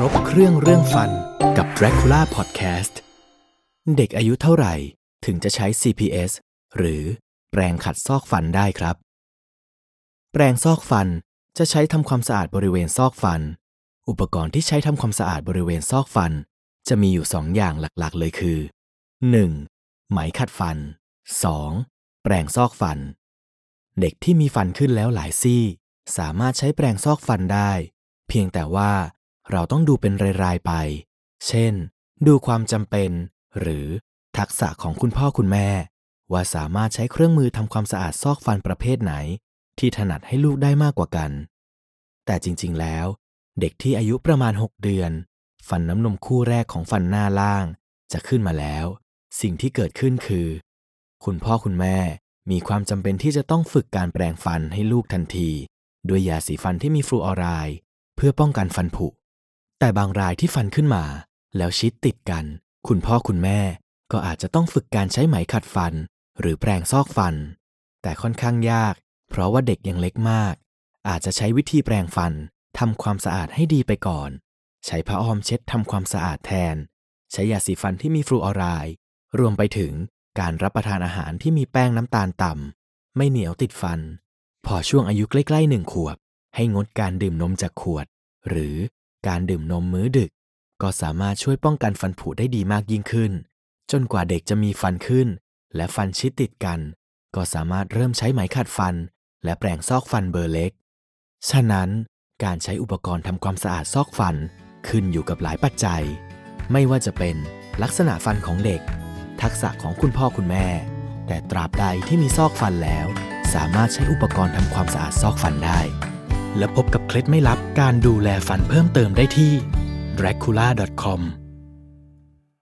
ครบเครื่องเรื่องฟันกับ Dracula Podcast เด็กอายุเท่าไหร่ถึงจะใช้ CPS หรือแปรงขัดซอกฟันได้ครับ แปรงซอกฟันจะใช้ทำความสะอาดบริเวณซอกฟัน อุปกรณ์ที่ใช้ทำความสะอาดบริเวณซอกฟัน จะมีอยู่ 2 อย่างหลักๆ เลยคือ 1. ไหมขัดฟัน 2. แปรงซอกฟัน เด็กที่มีฟันขึ้นแล้วหลายซี่ สามารถใช้แปรงซอกฟันได้ เพียงแต่ว่า เราต้องดูเป็นรายๆไป เช่น ดูความจำเป็น หรือทักษะของคุณพ่อคุณแม่ ว่าสามารถใช้เครื่องมือทำความสะอาดซอกฟันประเภทไหน ที่ถนัดให้ลูกได้มากกว่ากัน แต่จริงๆแล้ว เด็กที่อายุประมาณ 6 เดือน ฟันน้ำนมคู่แรกของฟันหน้าล่าง จะขึ้นมาแล้ว สิ่งที่เกิดขึ้นคือ คุณพ่อคุณแม่มีความจำเป็นที่จะต้องฝึกการแปรงฟันให้ลูกทันที ด้วยยาสีฟันที่มีฟลูออไรด์เพื่อป้องกันฟันผุ แต่บางรายที่ฟันขึ้นมา แล้วชิดติดกัน คุณพ่อคุณแม่ก็อาจจะต้องฝึกการใช้ไหมขัดฟัน หรือแปรงซอกฟัน แต่ค่อนข้างยาก เพราะว่าเด็กยังเล็กมาก อาจจะใช้วิธีแปรงฟันทำความสะอาดให้ดีไปก่อน ใช้ผ้าอ้อมเช็ดทำความสะอาดแทน ใช้ยาสีฟันที่มีฟลูออไรด์รวมไปถึงการรับประทานอาหารที่มีแป้งน้ำตาลต่ำไม่เหนียวติดฟัน พอช่วงอายุใกล้ๆหนึ่งขวบ ให้งดการดื่มนมจากขวด หรือ การดื่มนมมื้อดึก ก็สามารถช่วยป้องกันฟันผุได้ดีมากยิ่งขึ้น จนกว่าเด็กจะมีฟันขึ้น และฟันชิดติดกัน ก็สามารถเริ่มใช้ไหมขัดฟัน และแปรงซอกฟันเบอร์เล็ก ฉะนั้นการใช้อุปกรณ์ทำความสะอาดซอกฟันขึ้นอยู่กับหลายปัจจัย ไม่ว่าจะเป็นลักษณะฟันของเด็ก ทักษะของคุณพ่อคุณแม่ แต่ตราบใดที่มีซอกฟันแล้ว สามารถใช้อุปกรณ์ทำความสะอาดซอกฟันได้ และพบกับเคล็ดไม่ลับการดูแลฟันเพิ่มเติมได้ที่ dracula.com